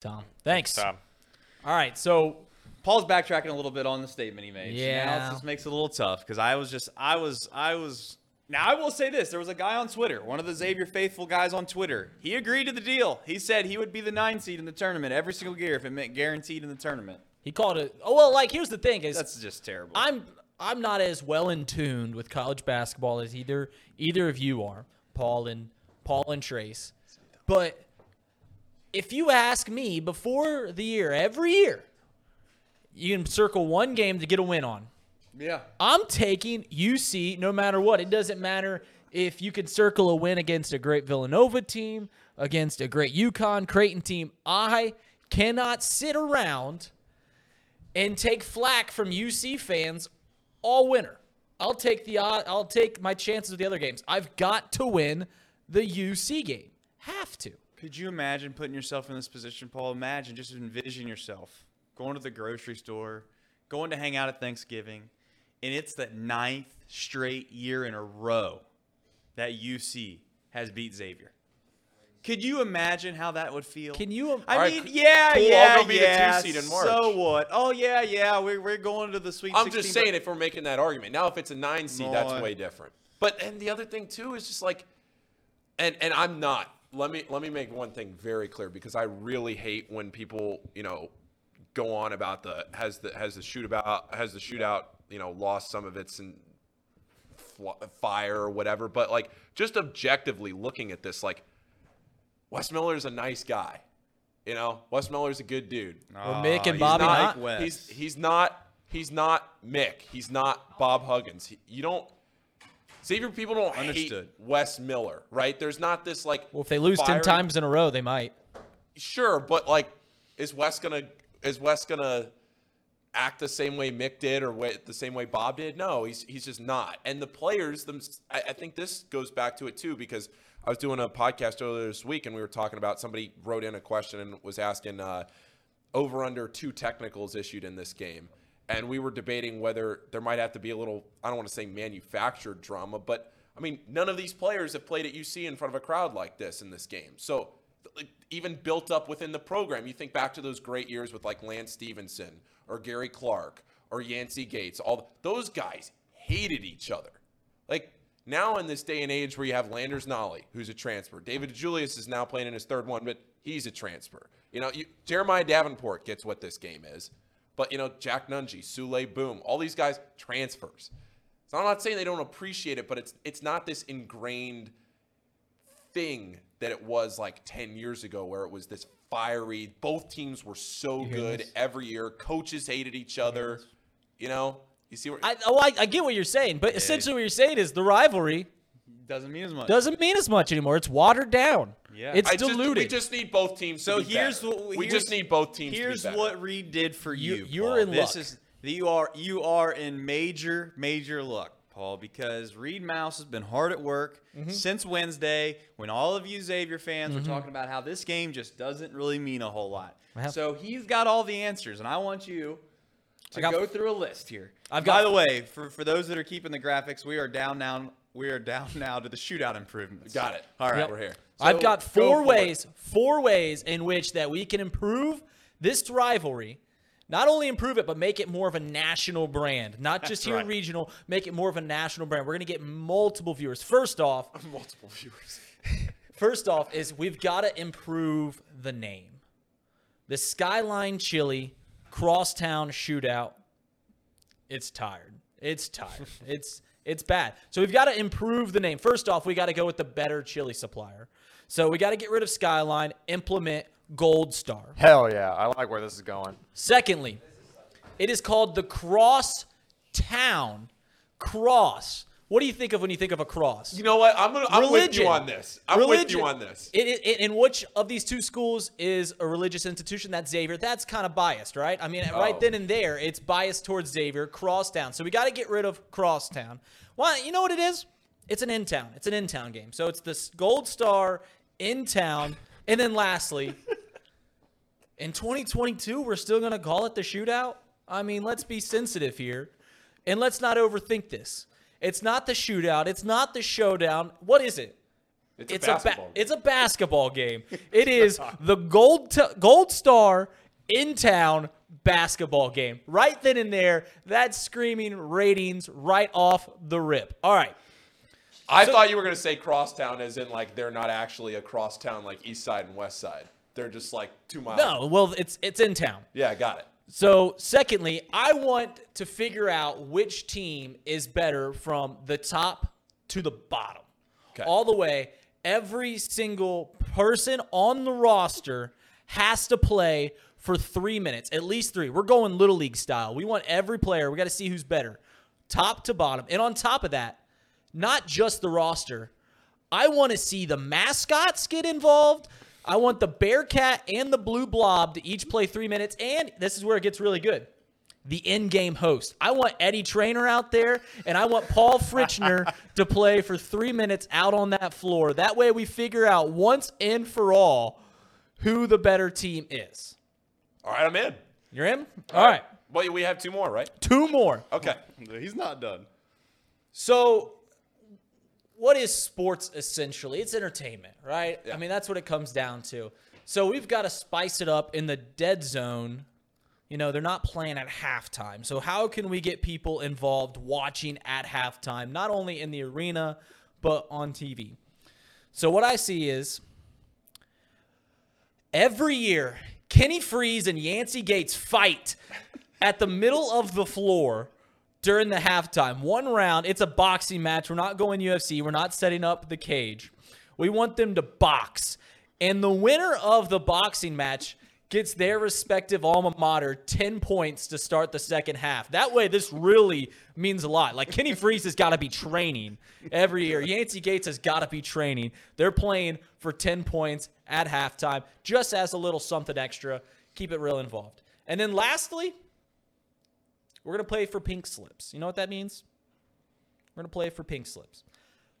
Tom. Thanks. Tom. All right, so Paul's backtracking a little bit on the statement he made. Yeah. now it just makes it a little tough because I was just, I was, I was. Now I will say this: there was a guy on Twitter, one of the Xavier faithful guys on Twitter. He agreed to the deal. He said he would be the nine seed in the tournament every single year if it meant guaranteed in the tournament. he called it. Oh well, like here's the thing: is That's just terrible. I'm I'm not as well in tuned with college basketball as either either of you are, Paul and Paul and Trace. But if you ask me before the year, every year, you can circle one game to get a win on. yeah. I'm taking UC no matter what. It doesn't matter if you could circle a win against a great Villanova team, against a great UConn Creighton team. I cannot sit around and take flack from UC fans all winter. I'll take the uh, I'll take my chances with the other games. I've got to win the UC game. Have to. Could you imagine putting yourself in this position, Paul? Imagine, just envision yourself going to the grocery store, going to hang out at Thanksgiving, and it's that ninth straight year in a row that UC has beat Xavier. Could you imagine how that would feel? Can you? I right, mean, yeah, Cool, yeah, go be the two yeah. seed in March. So what? Oh yeah, yeah. We're, we're going to the Sweet. I'm 16, just saying if we're making that argument. Now, if it's a nine seed, that's way different. But and the other thing too is just like, and and I'm not. Let me let me make one thing very clear because I really hate when people you know go on about the has the has the shootout has the shootout you know lost some of its and fire or whatever. But like just objectively looking at this, like Wes Miller is a nice guy. You know, Wes Miller's a good dude. Or Mick and he's Bobby not not? Wes. He's he's not he's not Mick. He's not Bob Huggins. He, you don't Xavier people don't Understood. hate Wes Miller, right? There's not this like Well, if they lose ten times in a row, they might. Sure, but like is Wes gonna is Wes gonna act the same way Mick did or way, the same way Bob did? No, he's he's just not. And the players, them, I, I think this goes back to it too because I was doing a podcast earlier this week and we were talking about somebody wrote in a question and was asking uh, over under two technicals issued in this game. And we were debating whether there might have to be a little, I don't want to say manufactured drama, but I mean, none of these players have played at UC in front of a crowd like this in this game. So, even built up within the program, you think back to those great years with like Lance Stephenson or Gary Clark or Yancey Gates. All those guys hated each other. Like now in this day and age where you have Landers Nolley, who's a transfer, David DeJulius is now playing in his third one, but he's a transfer. You know, you, Jeremiah Davenport gets what this game is, but you know Jack Nunge, Souley Boum, all these guys transfers. So I'm not saying they don't appreciate it, but it's it's not this ingrained thing that it was like 10 years ago where it was this fiery both teams were so good this? every year coaches hated each other you know you see where I, oh, I, I get what you're saying, but essentially what you're saying is the rivalry Doesn't mean as much. doesn't mean as much anymore. It's watered down. Yeah. It's I just, diluted. we just need both teams So to be here's better. what we here's- just need both teams Here's to be what Reid did for you. You- you're Paul. in this luck. Is, you are you are in major major luck, Paul, because Reid Maus has been hard at work Mm-hmm. since Wednesday when all of you Xavier fans were talking about how this game just doesn't really mean a whole lot. Well- so he's got all the answers, and I want you to got- go through a list here. I've By got- the way, for for those that are keeping the graphics, we are down now. We are down now to the shootout improvements. got it All right, Yep. we're here I've So, got go four for it. ways, four ways in which that we can improve this rivalry. Not only improve it, but make it more of a national brand, not just That's here right. regional. Make it more of a national brand. We're gonna get multiple viewers. First off, multiple viewers First off, is we've got to improve the name. The Skyline Chili Crosstown Shootout. It's tired. It's tired. it's it's bad. So we've got to improve the name. First off, we got to go with the better chili supplier. So we got to get rid of Skyline, implement Gold Star. Hell yeah, I like where this is going. Secondly, it is called the Cross Town Cross. What do you think of when you think of a cross? you know what i'm gonna i'm with you on this i'm with you on this It, it, it- and which of these two schools is a religious institution? That's Xavier. That's kind of biased, right? I mean, right Oh. then and there, it's biased towards Xavier. Crosstown. So we got to get rid of Crosstown. Why? You know what it is? It's an in town. It's an in town game. So it's this Gold Star in town, and then lastly, in 2022, we're still gonna call it the shootout. I mean, let's be sensitive here, and let's not overthink this. It's not the shootout. It's not the showdown. What is it? It's a it's a, ba- basketball game. it's a basketball game. It is the gold t- gold star in town basketball game. Right then and there, that's screaming ratings right off the rip. All right. I thought you were gonna say crosstown, as in like they're not actually a crosstown like East Side and West Side. They're just like two miles. No, well, it's it's in town. Yeah, got it. So, secondly, I want to figure out which team is better from the top to the bottom. Okay. All the way. Every single person on the roster has to play for three minutes, at least three. We're going Little League style. We want every player, we got to see who's better, top to bottom. And on top of that, not just the roster, I want to see the mascots get involved. I want the Bearcat and the Blue Blob to each play three minutes. And this is where it gets really good. The in-game host. I want Eddie Trainer out there, and I want Paul Fritchner to play for three minutes out on that floor. That way, we figure out once and for all who the better team is. All right, I'm in. You're in. All right, Well, we have two more, right? two more. Okay. He's not done. So, what is sports essentially? It's entertainment, right? I mean, that's what it comes down to. So, we've got to spice it up in the dead zone. You know, they're not playing at halftime. So, how can we get people involved watching at halftime, not only in the arena, but on TV? So, what I see is every year, Kenny Frease and Yancey Gates fight at the middle of the floor during the halftime. One round, it's a boxing match. We're not going UFC. We're not setting up the cage. We want them to box. And the winner of the boxing match gets their respective alma mater 10 points to start the second half. That way, this really means a lot. Like Kenny Frease has got to be training every year. Yancey Gates has got to be training. They're playing for 10 points at halftime, just as a little something extra. Keep it real involved. And then lastly, we're going to play for pink slips. You know what that means? We're going to play for pink slips.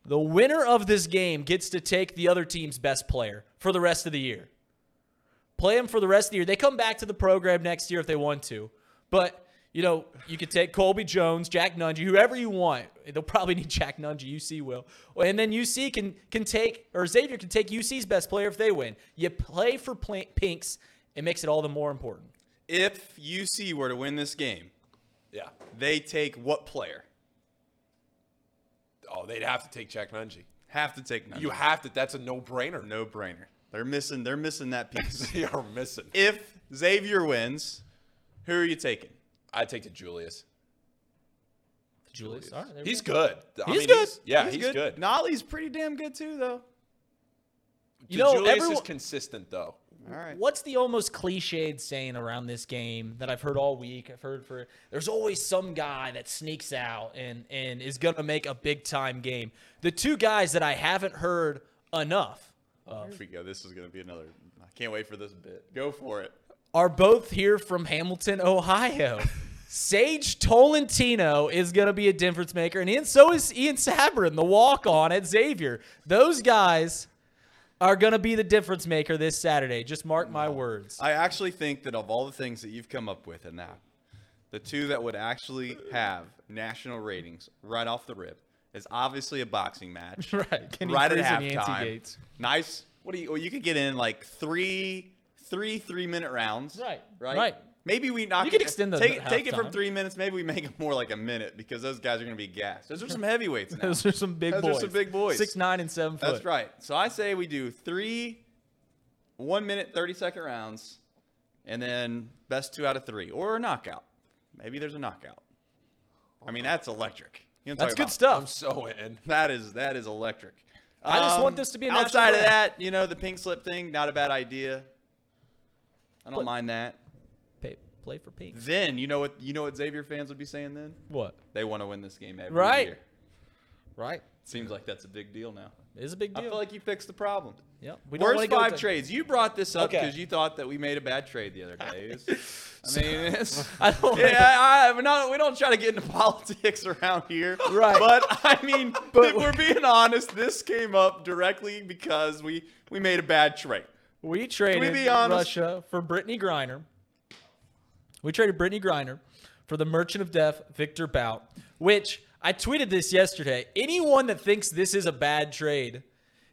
The winner of this game gets to take the other team's best player for the rest of the year. Play them for the rest of the year. They come back to the program next year if they want to. But, you know, you could take Colby Jones, Jack Nunge, whoever you want. They'll probably need Jack Nunge. UC will. And then UC can can take, or Xavier can take UC's best player if they win. You play for pinks. It makes it all the more important. If UC were to win this game, Yeah. they take what player? Oh, they'd have to take Jack Nunge. Have to take none. You have to. That's a no-brainer. no brainer. They're missing. They're missing that piece. they are missing. if Xavier wins, who are you taking? I'd take DeJulius. Julius. All right, there we He's go. good. I He's mean, good. yeah, he's, good. Nolley's pretty damn good too, though. You know, Julius is consistent though. All right. What's the almost cliched saying around this game that I've heard all week? I've heard for there's always some guy that sneaks out and and is gonna make a big time game. The two guys that I haven't heard enough Here we go. This is gonna be another. I can't wait for this bit. Go for it. are both here from Hamilton, Ohio. Sage Tolentino is going to be a difference maker, and Ian, so is Ian Sabrin, the walk on at Xavier. Those guys are going to be the difference maker this Saturday. Just mark my words. I actually think that of all the things that you've come up with, and that, the two that would actually have national ratings right off the rip is obviously a boxing match. Right, Kenny right at Frease and Yancey halftime. Gates. Nice. What do you? Well, you could get in like three, three three-minute rounds. Right, Right. right. Maybe we knock. You could it- extend the take, take it from three minutes. Maybe we make it more like a minute because those guys are going to be gassed. Those are some heavyweights now. Those are some big Those are boys. some big boys. Six nine and seven foot. That's right. So I say we do three one minute, 30 second rounds, and then best two out of three, or a knockout. Maybe there's a knockout. I mean, that's electric. You know That's good about? I'm so in. That is that is electric. I just Um, want this to be a national outside of that. You know, the pink slip thing, not a bad idea. I don't But- mind that. Play for pink. Then you know what you know what Xavier fans would be saying then? What? They want to win this game every Right. year. Right. Seems like that's a big deal now. It is a big deal. I feel like you fixed the problem. yep. We don't Worst five trades. You brought this up Okay. because you thought that we made a bad trade the other day. I mean, I don't yeah, I, I, not, we don't try to get into politics around here, Right. But I mean, But- we're being honest, this came up directly because we we made a bad trade. We traded? Russia for Brittney Griner. We traded Brittney Griner for the Merchant of Death, Victor Bout, which I tweeted this yesterday. Anyone that thinks this is a bad trade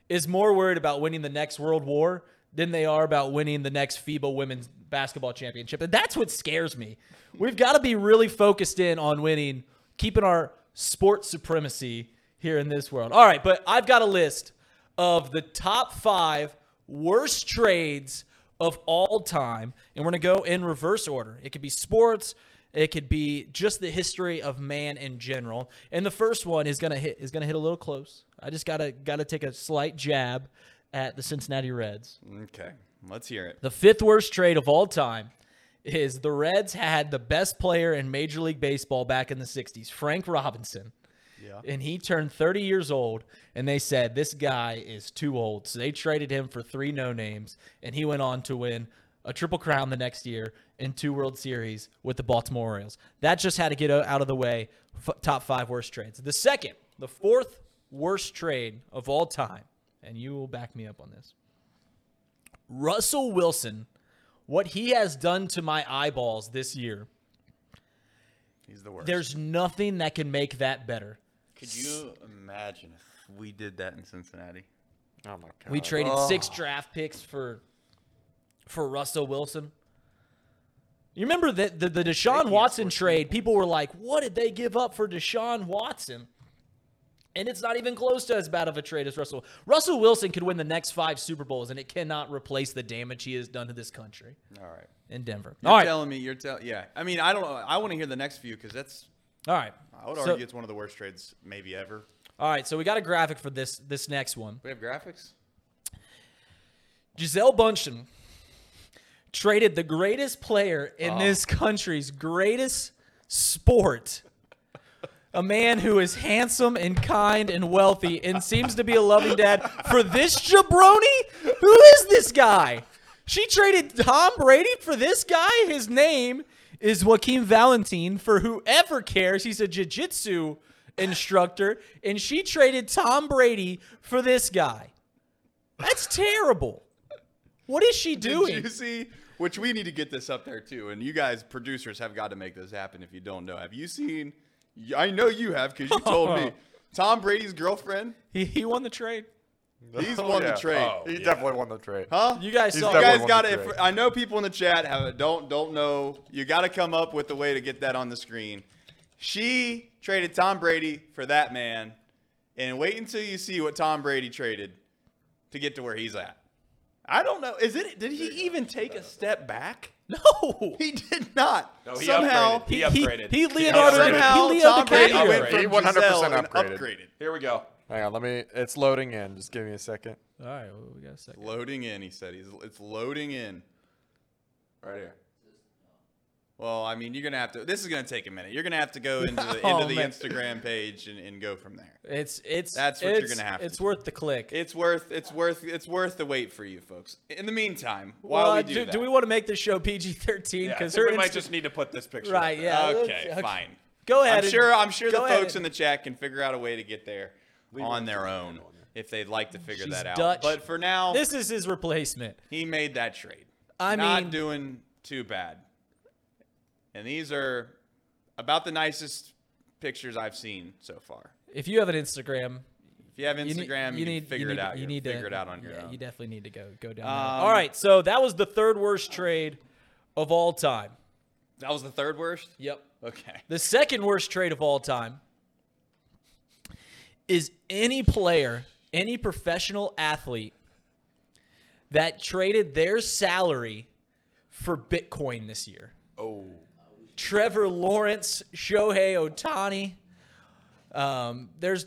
is more worried about winning the next World War than they are about winning the next FIBA Women's Basketball Championship. And that's what scares me. We've got to be really focused in on winning, keeping our sports supremacy here in this world. All right, but I've got a list of the top five worst trades of all time, and we're going to go in reverse order. It could be sports, it could be just the history of man in general. And the first one is gonna hit is gonna hit a little close. I just gotta gotta take a slight jab at the Cincinnati Reds. Okay, let's hear it. The fifth worst trade of all time is the Reds had the best player in Major League Baseball back in the 60s, Frank Robinson. Yeah. And he turned 30 years old, and they said, This guy is too old. So they traded him for three no names, and he went on to win a Triple Crown the next year and two World Series with the Baltimore Orioles. That just had to get out of the way. F- top five worst trades. The second, the fourth worst trade of all time, and you will back me up on this. Russell Wilson, what he has done to my eyeballs this year, He's the worst. there's nothing that can make that better. Could you imagine if we did that in Cincinnati? Oh my god. We traded oh. six draft picks for for Russell Wilson. You remember that the, the Deshaun Watson trade? People were like, "What did they give up for Deshaun Watson?" And it's not even close to as bad of a trade as Russell. Russell Wilson could win the next five Super Bowls, and it cannot replace the damage he has done to this country All right. in Denver. You're All right, telling me you're telling. Yeah. I mean, I don't know. I want to hear the next few because that's. All right, I would So- argue it's one of the worst trades maybe ever. all right. So we got a graphic for this this next one. We have graphics. Gisele Bündchen traded the greatest player in oh. this country's greatest sport. A man who is handsome and kind and wealthy and seems to be a loving dad for this jabroni? Who is this guy? She traded Tom Brady for this guy? His name is Joaquim Valente. For whoever cares, he's a jiu-jitsu instructor, and she traded Tom Brady for this guy. That's terrible. What is she doing? You see? Which we need to get this up there too. And you guys, producers, have got to make this happen. If you don't know, have you seen? I know you have because you told me. Tom Brady's girlfriend. He, he won the trade. He's Oh, won yeah. the trade. Oh, he definitely won the trade. Huh? You guys saw You definitely guys won got the to. trade. I know people in the chat have don't don't know. You got to come up with a way to get that on the screen. She traded Tom Brady for that man, and wait until you see what Tom Brady traded to get to where he's at. I don't know. Is it? Did he even take a step back? No. He did not. No, he Somehow upgraded. He He, upgraded. he, Leonardo, upgraded. Somehow he Tom Leo Brady went from He 100% and upgraded. upgraded. Here we go. Hang on, let me. It's loading in. Just give me a second. All right, well, we got a second. Loading in, he said. He's it's loading in. Right here. Well, I mean, you're gonna have to. This is gonna take a minute. You're gonna have to go into the, Oh, into the man. Instagram page and, and go from there. It's it's That's what you're it's- gonna have to It's do. worth the click. It's worth it's worth it's worth the wait for you folks. In the meantime, while well, we do, do, that, do we want to make this show PG thirteen? Yeah, I Because think her we might Insta- just need to put this picture. right, up there. yeah. okay, let's- fine. Go ahead. I'm and- sure I'm sure the go ahead folks in and- the chat can figure out a way to get there on their own if they'd like to figure She's that out. Dutch. But for now, This is his replacement. he made that trade. I mean, not mean- doing too bad. And these are about the nicest pictures I've seen so far. If you have an Instagram, If you have you need, Instagram, you, you can figure you it out. You need to figure it out on your yeah, own. You definitely need to go go down. Um. All right, so that was the third worst trade of all time. that was the third worst. Yep. Okay. The second worst trade of all time is any player, any professional athlete that traded their salary for Bitcoin this year. Oh. Trevor Lawrence, Shohei Ohtani. Um, there's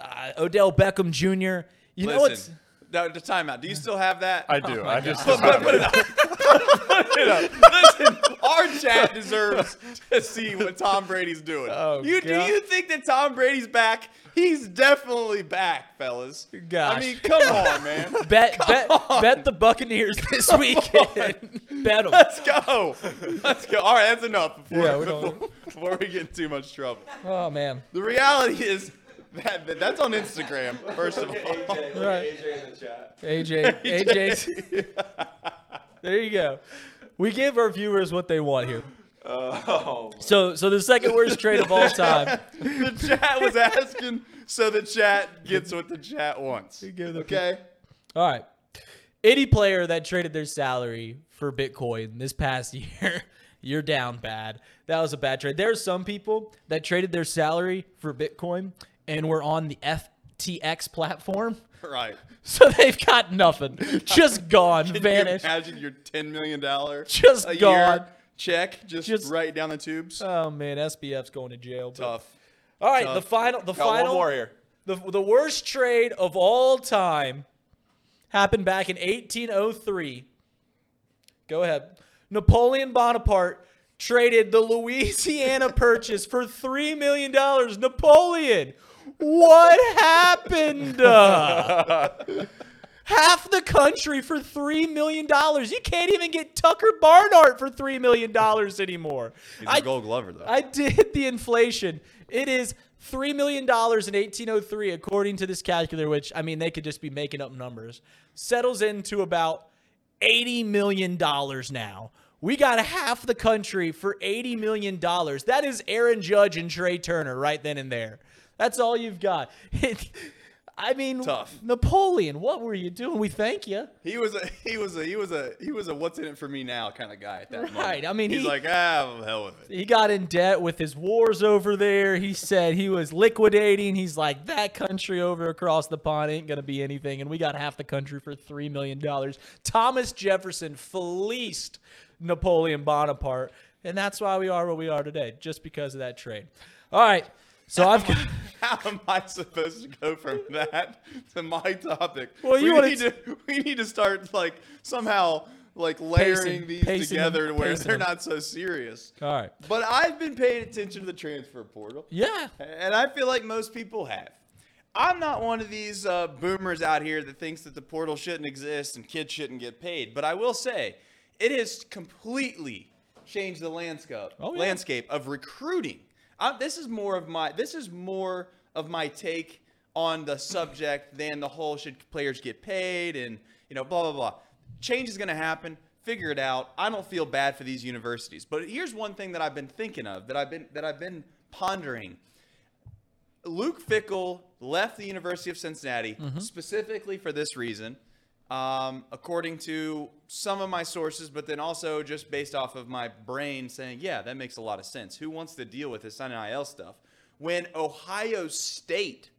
uh, Odell Beckham Jr. You know what's Listen, the timeout. Do you still have that? I do. I just. Put, put, put it up. Put it up. Listen, our chat deserves to see what Tom Brady's doing. Oh, you do you think that Tom Brady's back? He's definitely back, fellas. Gosh. I mean, come on, man. bet bet bet the Buccaneers this weekend. bet them. Let's go. Let's go. All right, that's enough before, Yeah, we don't- before, before we get in too much trouble. Oh man. The reality is that, that that's on Instagram, first of all. Right. AJ, AJ. there you go. We give our viewers what they want here. Oh, So, so the second worst trade of all time. the chat was asking, so the chat gets what the chat wants. give Okay. All right. Any player that traded their salary for Bitcoin this past year, you're down bad. That was a bad trade. There are some people that traded their salary for Bitcoin and were on the FTX platform. Right. So they've got nothing. Just gone, Can vanished. you imagine your ten million dollar Just a gone. year check just, Just- right down the tubes? Oh man, SBF's going to jail. but- Tough. All right, Tough. the final the got one final more here. The, the worst trade of all time happened back in 1803. Go ahead. Napoleon Bonaparte traded the Louisiana Purchase for $3 million. Napoleon, what happened? Half the country for $3 million. You can't even get Tucker Barnhart for $3 million anymore. He's I- a gold glover though. I did the inflation. It is three million dollars in 1803, according to this calculator. Which I mean, they could just be making up numbers. Settles into about eighty million dollars now. We got half the country for eighty million dollars. That is Aaron Judge and Trea Turner right then and there. That's all you've got. I mean, Tough. Napoleon, what were you doing? We thank you. He was a he was a he was a he was a what's in it for me now kind of guy at that moment. Right, I mean, he's he- like ah hell with it. He got in debt with his wars over there. He said he was liquidating. He's like, that country over across the pond ain't going to be anything. And we got half the country for $3 million. Thomas Jefferson fleeced Napoleon Bonaparte. And that's why we are where we are today, just because of that trade. All right. So I've. How am I supposed to go from that to my topic? Well, you we need to we need to start like somehow like layering Pacing- these pacing together them- to where they're them. not so serious. All right. But I've been paying attention to the transfer portal. Yeah. And I feel like most people have. I'm not one of these uh, boomers out here that thinks that the portal shouldn't exist and kids shouldn't get paid. But I will say, it has completely changed the landscape Oh, yeah. landscape of recruiting. I, this is more of my this is more of my take on the subject than the whole should players get paid and you know blah blah blah. Change is going to happen. Figure it out. I don't feel bad for these universities. But here's one thing that I've been thinking of that I've been that I've been pondering. Luke Fickell left the University of Cincinnati mm-hmm. specifically for this reason, um, according to some of my sources, but then also just based off of my brain saying, yeah, that makes a lot of sense. Who wants to deal with this NIL stuff? When Ohio State,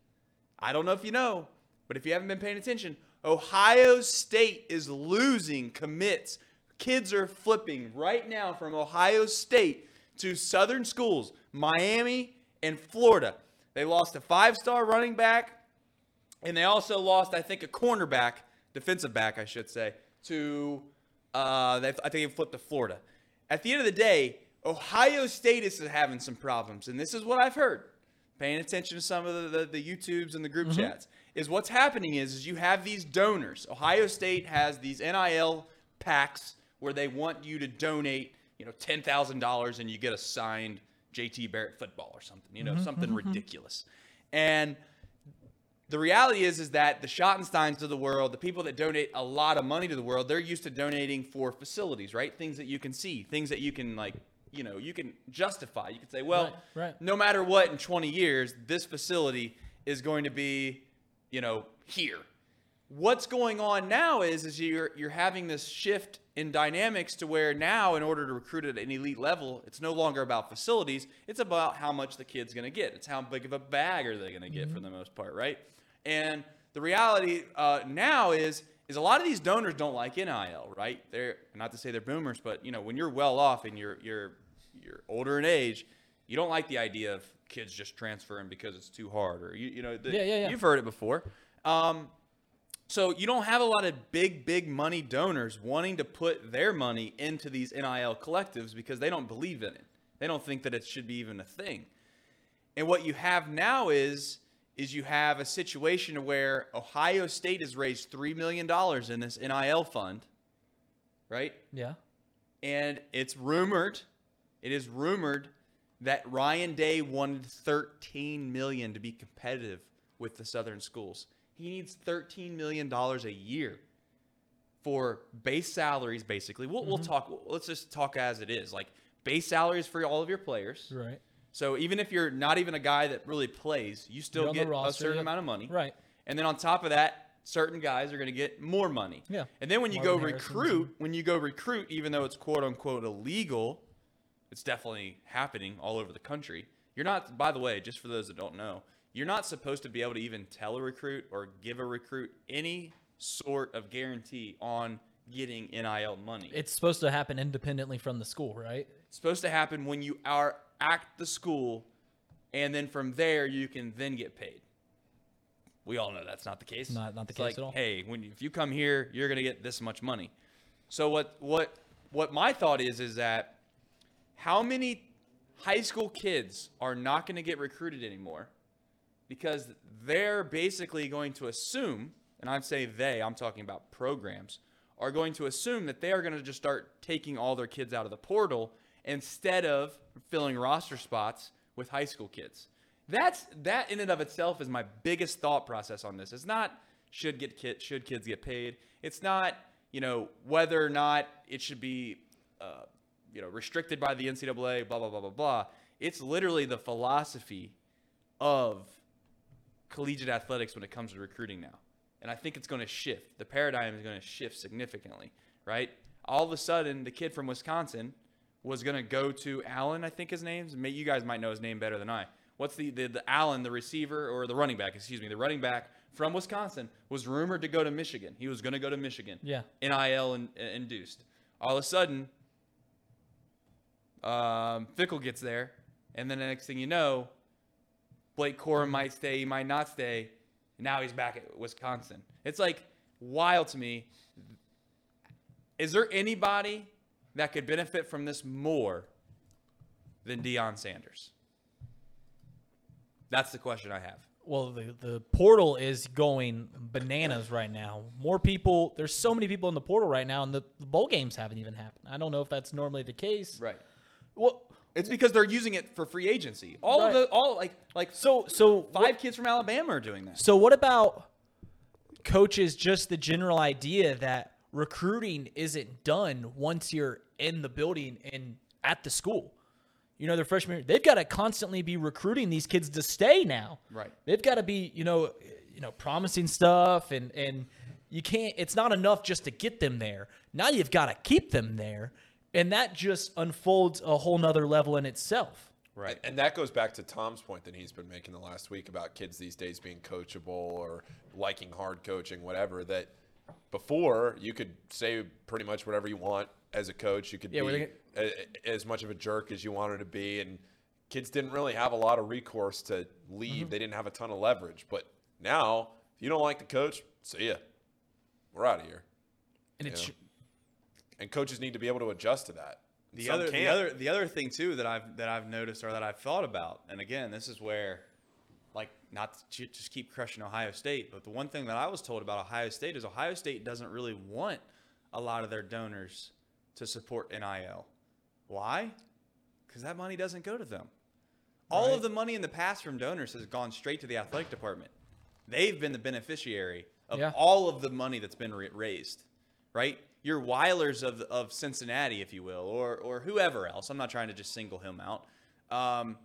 I don't know if you know, but if you haven't been paying attention, Ohio State is losing commits. Kids are flipping right now from Ohio State to Southern schools, Miami and Florida. They lost a five star running back, and they also lost, I think, a cornerback, defensive back, I should say, to, uh, I think they flipped to Florida. At the end of the day, Ohio State is having some problems, and this is what I've heard. Paying attention to some of the, the, the YouTubes and the group mm-hmm. chats is what's happening is, is you have these donors. Ohio State has these NIL packs where they want you to donate, you know, ten thousand dollars and you get a signed JT Barrett football or something, you know, mm-hmm, something mm-hmm, ridiculous. And the reality is is that the Schottensteins of the world, the people that donate a lot of money to the world, they're used to donating for facilities, right? Things that you can see, things that you can like, you know, you can justify. You can say, well, Right, right. no matter what in 20 years, this facility is going to be, you know, here. What's going on now is is you're you're having this shift in dynamics to where now in order to recruit at an elite level, it's no longer about facilities, it's about how much the kid's going to get. It's how big of a bag are they going to get mm-hmm. for the most part, right? And the reality uh, now is is a lot of these donors don't like NIL, right? They're not to say they're boomers, but you know when you're well off and you're you're you're older in age, you don't like the idea of kids just transferring because it's too hard, or you you know the, Yeah, yeah, yeah. you've heard it before. Um, so you don't have a lot of big, big money donors wanting to put their money into these NIL collectives because they don't believe in it. They don't think that it should be even a thing. And what you have now is is you have a situation where Ohio State has raised three million dollars in this NIL fund, right? Yeah. And it's rumored, it is rumored that Ryan Day wanted 13 million to be competitive with the Southern schools. He needs 13 million dollars a year for base salaries basically. We'll, we'll mm-hmm. talk let's just talk as it is. Like base salaries for all of your players. Right. So even if you're not even a guy that really plays, you still get a certain yep. amount of money. Right. And then on top of that, certain guys are going to get more money. Yeah. And then when you go Marvin Harrison's recruit, when you go recruit, even though it's quote unquote illegal, it's definitely happening all over the country. You're not, by the way, just for those that don't know, you're not supposed to be able to even tell a recruit or give a recruit any sort of guarantee on getting NIL money. It's supposed to happen independently from the school, right? It's supposed to happen when you are at the school, and then from there you can then get paid. We all know that's not the case. Not- not the It's case like, at all. Hey, when you, if you come here, you're gonna get this much money. So what what what my thought is is that how many high school kids are not going to get recruited anymore because they're basically going to assume, and I'd say they, I'm talking about programs, are going to assume that they are going to just start taking all their kids out of the portal instead of filling roster spots with high school kids. That's that in and of itself is my biggest thought process on this. It's not should get kid, should kids get paid. It's not you know whether or not it should be uh, you know restricted by the NCAA. Blah blah blah blah blah. It's literally the philosophy of collegiate athletics when it comes to recruiting now. And I think it's going to shift. The paradigm is going to shift significantly, right? All of a sudden, the kid from Wisconsin was going to go to Allen, I think his name's. You guys might know his name better than I. What's the, the, the Allen, the receiver, or the running back, excuse me, the running back from Wisconsin was rumored to go to Michigan. He was going to go to Michigan. Yeah. NIL in, induced. All of a sudden, um, Fickell gets there, and then the next thing you know, Blake Corum might stay, he might not stay. Now he's back at Wisconsin. It's like wild to me. Is there anybody that could benefit from this more than Deion Sanders? That's the question I have. Well, the, the portal is going bananas right now. More people, there's so many people in the portal right now, and the, the bowl games haven't even happened. I don't know if that's normally the case. Right. Well, It's because they're using it for free agency. All of the all like like so so five kids from Alabama are doing that. So what about coaches just the general idea that recruiting isn't done once you're in the building and at the school? You know, their freshman year, they've got to constantly be recruiting these kids to stay now. Right. They've got to be, you know, you know, promising stuff and and you can't it's not enough just to get them there. Now you've got to keep them there. And that just unfolds a whole nother level in itself. Right. And that goes back to Tom's point that he's been making the last week about kids these days being coachable or liking hard coaching, whatever. That before you could say pretty much whatever you want as a coach. You could Yeah, were be a, as much of a jerk as you wanted to be, and kids didn't really have a lot of recourse to leave. Mm-hmm. They didn't have a ton of leverage. But now, if you don't like the coach, see ya. We're out of here. And it's Yeah. And coaches need to be able to adjust to that. The other, the can't. other, the other thing too that I've that I've noticed or that I've thought about, and again, this is where, like, not to just keep crushing Ohio State, but the one thing that I was told about Ohio State is Ohio State doesn't really want a lot of their donors to support NIL. Why? Because that money doesn't go to them. All of the money in the past from donors has gone straight to the athletic department. They've been the beneficiary of Yeah. all of the money that's been ra- raised, right? Your Weilers of, of Cincinnati, if you will, or or whoever else. I'm not trying to just single him out. Um,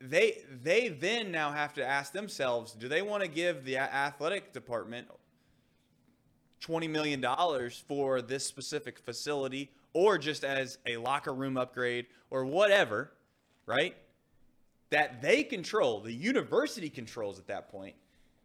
they they then now have to ask themselves, do they want to give the athletic department twenty million dollars for this specific facility, or just as a locker room upgrade, or whatever, right? That they control, the university controls at that point,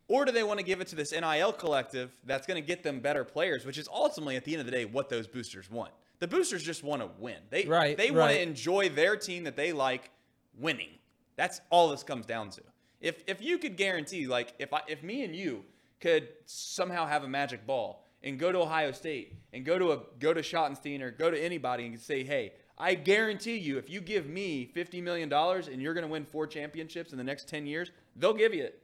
or do they want to give it to this NIL collective that's going to get them better players, which is ultimately at the end of the day what those boosters want. The boosters just want to win. They Right, they want to enjoy their team that they like winning. That's all this comes down to. If if you could guarantee, like if I if me and you could somehow have a magic ball and go to Ohio State and go to a go to Schottenstein or go to anybody and say, hey, I guarantee you, if you give me fifty million dollars and you're going to win four championships in the next ten years, they'll give you it.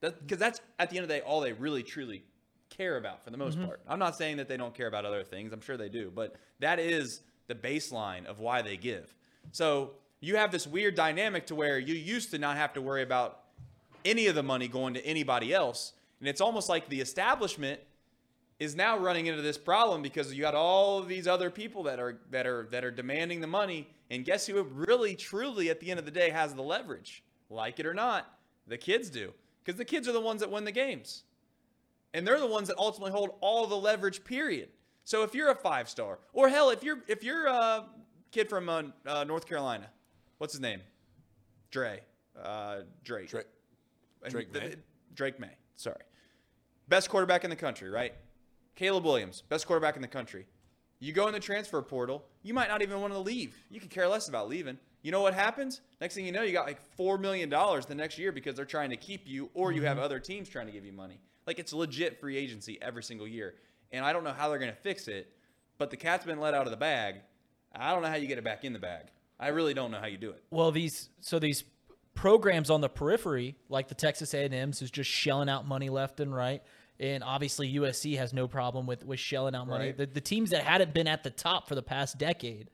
Because that's at the end of the day all they really truly care about for the most mm-hmm. part. I'm not saying that they don't care about other things. I'm sure they do, but that is the baseline of why they give. So you have this weird dynamic to where you used to not have to worry about any of the money going to anybody else, and it's almost like the establishment is now running into this problem because you got all of these other people that are that are that are demanding the money, and guess who really truly at the end of the day has the leverage? Like it or not, the kids do. Because the kids are the ones that win the games. And they're the ones that ultimately hold all the leverage, period. So if you're a five star, or hell, if you're if you're a kid from uh, uh, North Carolina, what's his name? Dre, uh, Drake. Drake. Drake the- May? Drake Maye. Sorry. Best quarterback in the country, right? Caleb Williams, best quarterback in the country. You go in the transfer portal, you might not even want to leave. You could care less about leaving. You know what happens? Next thing you know, you got like $4 million the next year because they're trying to keep you, or you have mm-hmm. other teams trying to give you money. Like it's legit free agency every single year. And I don't know how they're going to fix it, but the cat's been let out of the bag. I don't know how you get it back in the bag. I really don't know how you do it. Well, these so these programs on the periphery, like the Texas A&M's, is just shelling out money left and right, and obviously USC has no problem with with shelling out money. Right. The, the teams that hadn't been at the top for the past decade,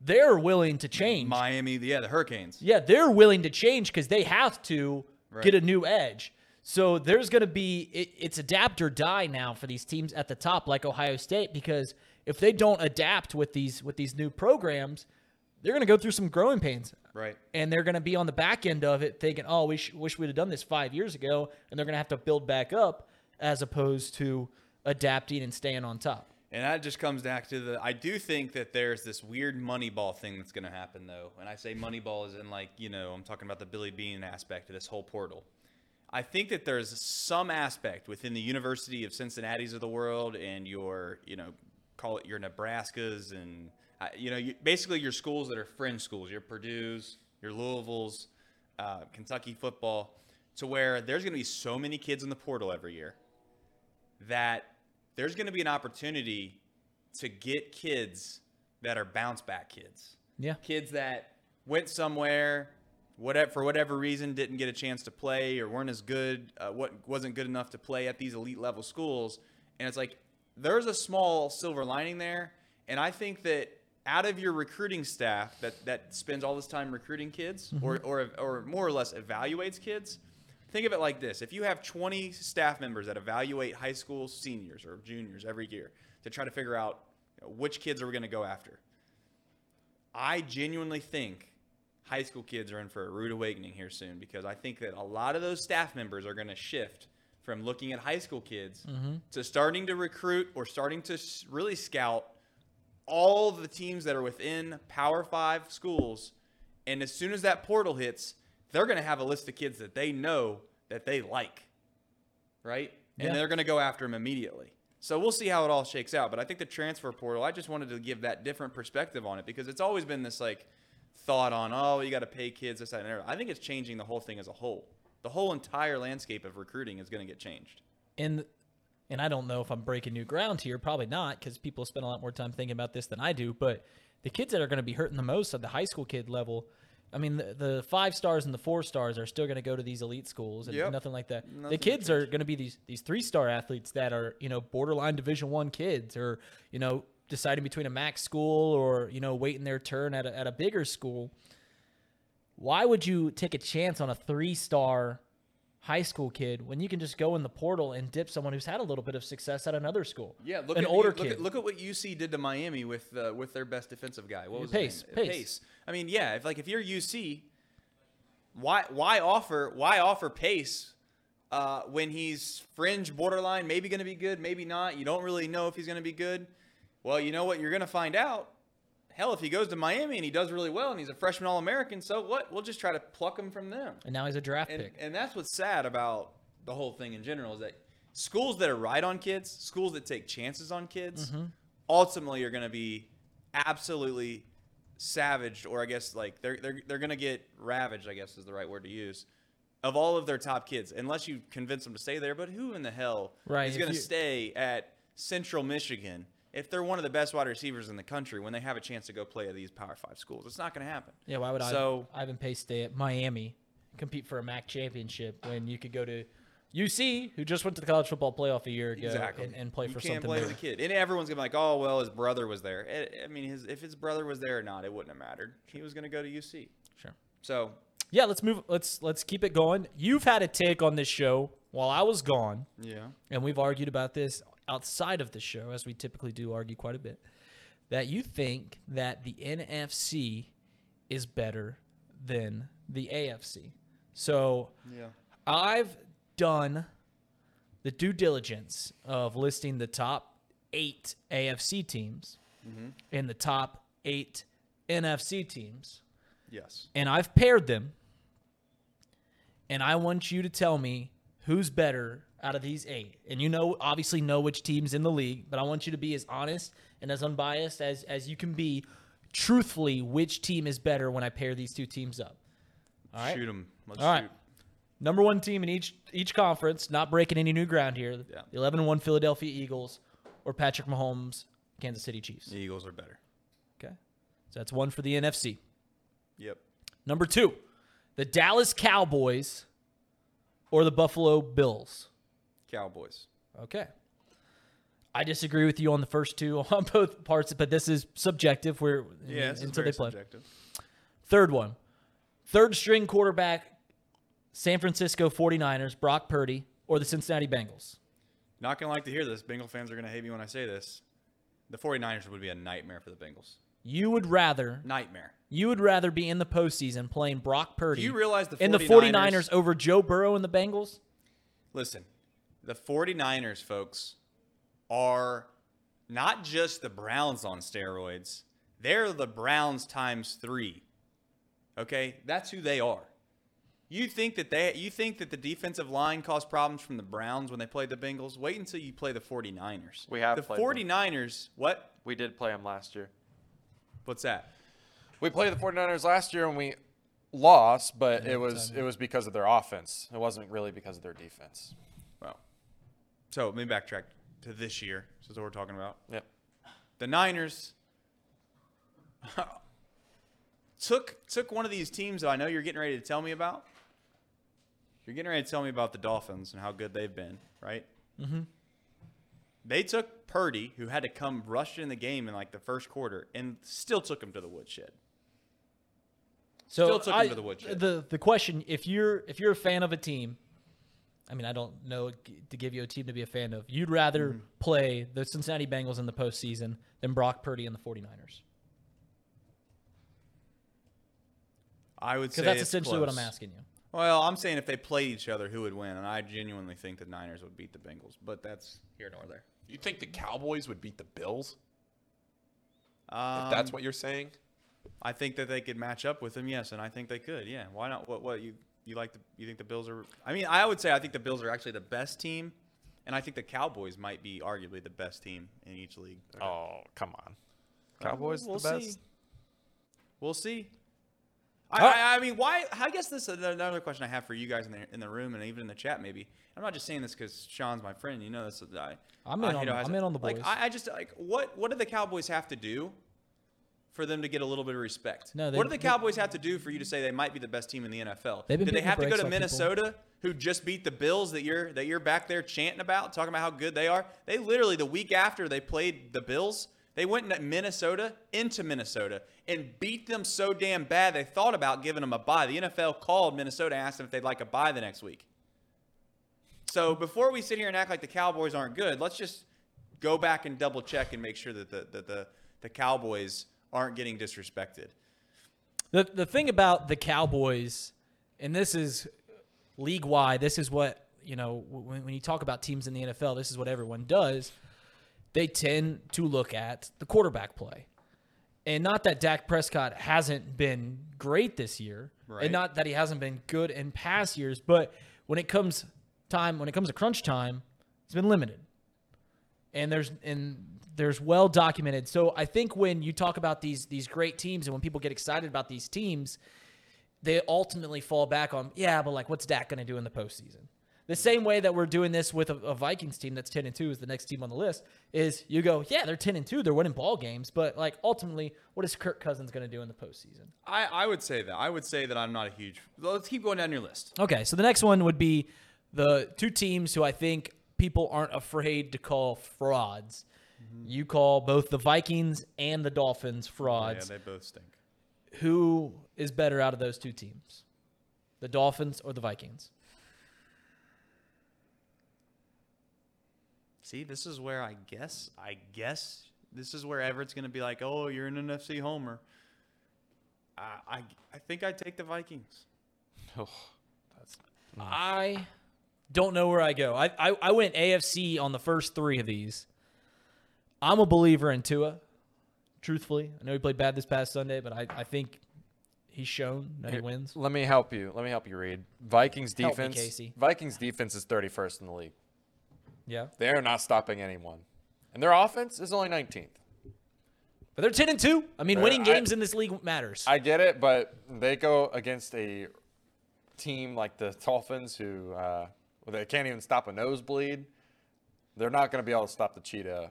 they're willing to change. Miami, yeah, the Hurricanes. Yeah, they're willing to change because they have to Right. get a new edge. So there's going to be it, it's adapt or die now for these teams at the top, like Ohio State, because if they don't adapt with these with these new programs, they're going to go through some growing pains, Right. and they're going to be on the back end of it, thinking, "Oh, we sh- wish we'd have done this five years ago," and they're going to have to build back up as opposed to adapting and staying on top. And that just comes back to the. I do think that there's this weird Moneyball thing that's going to happen, though. And I say Moneyball is in like you know I'm talking about the Billy Beane aspect of this whole portal. I think that there's some aspect within the University of Cincinnati's of the world and your you know call it your Nebraskas and uh, you know you, basically your schools that are fringe schools, your Purdue's, your Louisville's, uh, Kentucky football, to where there's going to be so many kids in the portal every year that there's going to be an opportunity to get kids that are bounce back kids. Yeah. Kids that went somewhere, whatever for whatever reason didn't get a chance to play or weren't as good, uh, what wasn't good enough to play at these elite level schools, and it's like there's a small silver lining there, and I think that out of your recruiting staff that that spends all this time recruiting kids or, or or more or less evaluates kids, Think of it like this: if you have 20 staff members that evaluate high school seniors or juniors every year to try to figure out you know, which kids are we going to go after, I genuinely think high school kids are in for a rude awakening here soon because I think that a lot of those staff members are going to shift from looking at high school kids mm-hmm. to starting to recruit or starting to really scout all the teams that are within Power Five schools. And as soon as that portal hits, they're going to have a list of kids that they know that they like, right? And Yeah. they're going to go after them immediately. So we'll see how it all shakes out. But I think the transfer portal, I just wanted to give that different perspective on it because it's always been this like thought on, oh, you got to pay kids this, that, and other. I think it's changing the whole thing as a whole. The whole entire landscape of recruiting is going to get changed. and and I don't know if I'm breaking new ground here. Probably not, because people spend a lot more time thinking about this than I do. But the kids that are going to be hurting the most at the high school kid level, I mean, the, the five stars and the four stars are still going to go to these elite schools and Yep. nothing like that. Nothing the kids are going to be these these three star athletes that are you know borderline Division One kids, or you know deciding between a MAC school or you know waiting their turn at a, at a bigger school. Why would you take a chance on a three star high school kid when you can just go in the portal and dip someone who's had a little bit of success at another school? Yeah, look an at older look kid. At, look at what UC did to Miami with uh, with their best defensive guy. What was Pace, his name? Pace. I mean, yeah, if like if you're UC, why why offer why offer Pace uh, when he's fringe borderline, maybe going to be good, maybe not. You don't really know if he's going to be good. Well, you know what? You're going to find out. Hell, if he goes to Miami and he does really well and he's a freshman All American, so what? We'll just try to pluck him from them. and now he's a draft And, pick. and that's what's sad about the whole thing in general is that schools that are right on kids, schools that take chances on kids, Mm-hmm. ultimately are going to be absolutely savaged, or I guess like they're they're they're going to get ravaged. I guess is the right word to use. Of all of their top kids, unless you convince them to stay there, but who in the hell Right, is going to stay at Central Michigan if they're one of the best wide receivers in the country when they have a chance to go play at these Power Five schools? It's not going to happen. yeah, why would I? so, Ivan, Pace stay at Miami, compete for a MAC championship when you could go to UC, who just went to the college football playoff a year ago, Exactly. and, and play you for can't something play with a kid, and everyone's gonna be like, "Oh, well, his brother was there." I- I mean, his, if his brother was there or not, it wouldn't have mattered. He was gonna go to UC. Sure. So Yeah, let's move. Let's let's keep it going. You've had a take on this show while I was gone. yeah, and we've argued about this outside of the show, as we typically do argue quite a bit, that you think that the NFC is better than the AFC. So Yeah. I've done the due diligence of listing the top eight AFC teams mm-hmm. and the top eight NFC teams, Yes. and I've paired them. And I want you to tell me who's better out of these eight. And you know, obviously, know which team's in the league, but I want you to be as honest and as unbiased as, as you can be, truthfully, which team is better when I pair these two teams up. All right. Shoot them. Let's All right. shoot. Number one team in each each conference, not breaking any new ground here. Yeah. The 11 1 Philadelphia Eagles or Patrick Mahomes, Kansas City Chiefs. The Eagles are better. Okay. So that's one for the NFC. Yep. Number two, the Dallas Cowboys or the Buffalo Bills. Cowboys. Okay. I disagree with you on the first two on both parts, but this is subjective. We're Yeah, until they play. subjective. Third one, third string quarterback, San Francisco 49ers, Brock Purdy, or the Cincinnati Bengals. Not going to like to hear this. Bengal fans are going to hate me when I say this. The 49ers would be a nightmare for the Bengals. You would rather Nightmare. you would rather be in the postseason playing Brock Purdy Do you realize the 49ers, in the 49ers over Joe Burrow and the Bengals? Listen, the 49ers, folks, are not just the Browns on steroids. They're the Browns times three. Okay? That's who they are. You think that they you think that the defensive line caused problems from the Browns when they played the Bengals? Wait until you play the 49ers. We have the played them. 49ers. What? We did play them last year. What's that? We played the 49ers last year and we lost, but it was it was because of their offense. It wasn't really because of their defense. Well, so let me backtrack to this year. This is what we're talking about. Yep. the Niners took took one of these teams that I know you're getting ready to tell me about. You're getting ready to tell me about the Dolphins and how good they've been, right? Mm-hmm. They took Purdy, who had to come rush in the game in like the first quarter, and still took him to the woodshed. So Still took him to the woodshed. The the question, if you're if you're a fan of a team, I mean, I don't know to give you a team to be a fan of. You'd rather Mm-hmm. play the Cincinnati Bengals in the postseason than Brock Purdy and the 49ers. I would say Because that's it's essentially what I'm asking you. Well, I'm saying if they played each other, who would win? And I genuinely think the Niners would beat the Bengals, but that's here nor there. You think the Cowboys would beat the Bills? Um, if that's what you're saying? I think that they could match up with them, yes, and I think they could. Yeah, why not? What what you you like? The, you think the Bills are? I mean, I would say I think the Bills are actually the best team, and I think the Cowboys might be arguably the best team in each league. Oh, come on. Uh, Cowboys we'll the best. see. We'll see. I, Huh? I, I mean, why? I guess this is another question I have for you guys in the in the room and even in the chat. Maybe I'm not just saying this because Sean's my friend. You know this. I, I'm in I, on- you know, I'm in on the like, boys. I, I just like what what do the Cowboys have to do for them to get a little bit of respect? No, they- what do the they- Cowboys have to do for you to say they might be the best team in the NFL? Did they the have to go to on people. Minnesota, who just beat the Bills that you're that you're back there chanting about, talking about how good they are? They literally the week after they played the Bills. They went to Minnesota, into Minnesota, and beat them so damn bad they thought about giving them a bye. The NFL called Minnesota, asked them if they'd like a bye the next week. So before we sit here and act like the Cowboys aren't good, let's just go back and double check and make sure that the that the, the Cowboys aren't getting disrespected. The the thing about the Cowboys, and this is league wide. This is what you know when, when you talk about teams in the NFL. This is what everyone does. They tend to look at the quarterback play, and not that Dak Prescott hasn't been great this year, Right. and not that he hasn't been good in past years. But when it comes time, when it comes to crunch time, he's been limited and there's and there's well documented. So I think when you talk about these these great teams and when people get excited about these teams, they ultimately fall back on yeah, but like what's Dak going to do in the postseason? The same way that we're doing this with a, a Vikings team that's ten and two is the next team on the list. Is you go yeah they're ten and two they're winning ball games, but like ultimately what is Kirk Cousins going to do in the postseason? I, I would say that. I would say that I'm not a huge. Let's keep going down your list. Okay, so the next one would be the two teams who I think people aren't afraid to call frauds. Mm-hmm. You call both the Vikings and the Dolphins frauds. Yeah, they both stink. Who is better out of those two teams? The Dolphins or the Vikings? See, this is where I guess I guess this is where Everett's going to be like, "Oh, you're an NFC homer." I I, I think I'd take the Vikings. Oh, that's I don't know where I go. I, I I went AFC on the first three of these. I'm a believer in Tua. Truthfully, I know he played bad this past Sunday, but I, I think he's shown that he wins. Let me help you. Let me help you read. Vikings Help me, defense. Casey. Vikings defense is 31st in the league. Yeah, They're not stopping anyone, and their offense is only 19th. but they're ten and two. I mean, Uh, winning I- games in this league matters. I get it, but they go against a team like the Dolphins, who uh, well, they can't even stop a nosebleed. They're not going to be able to stop the cheetah.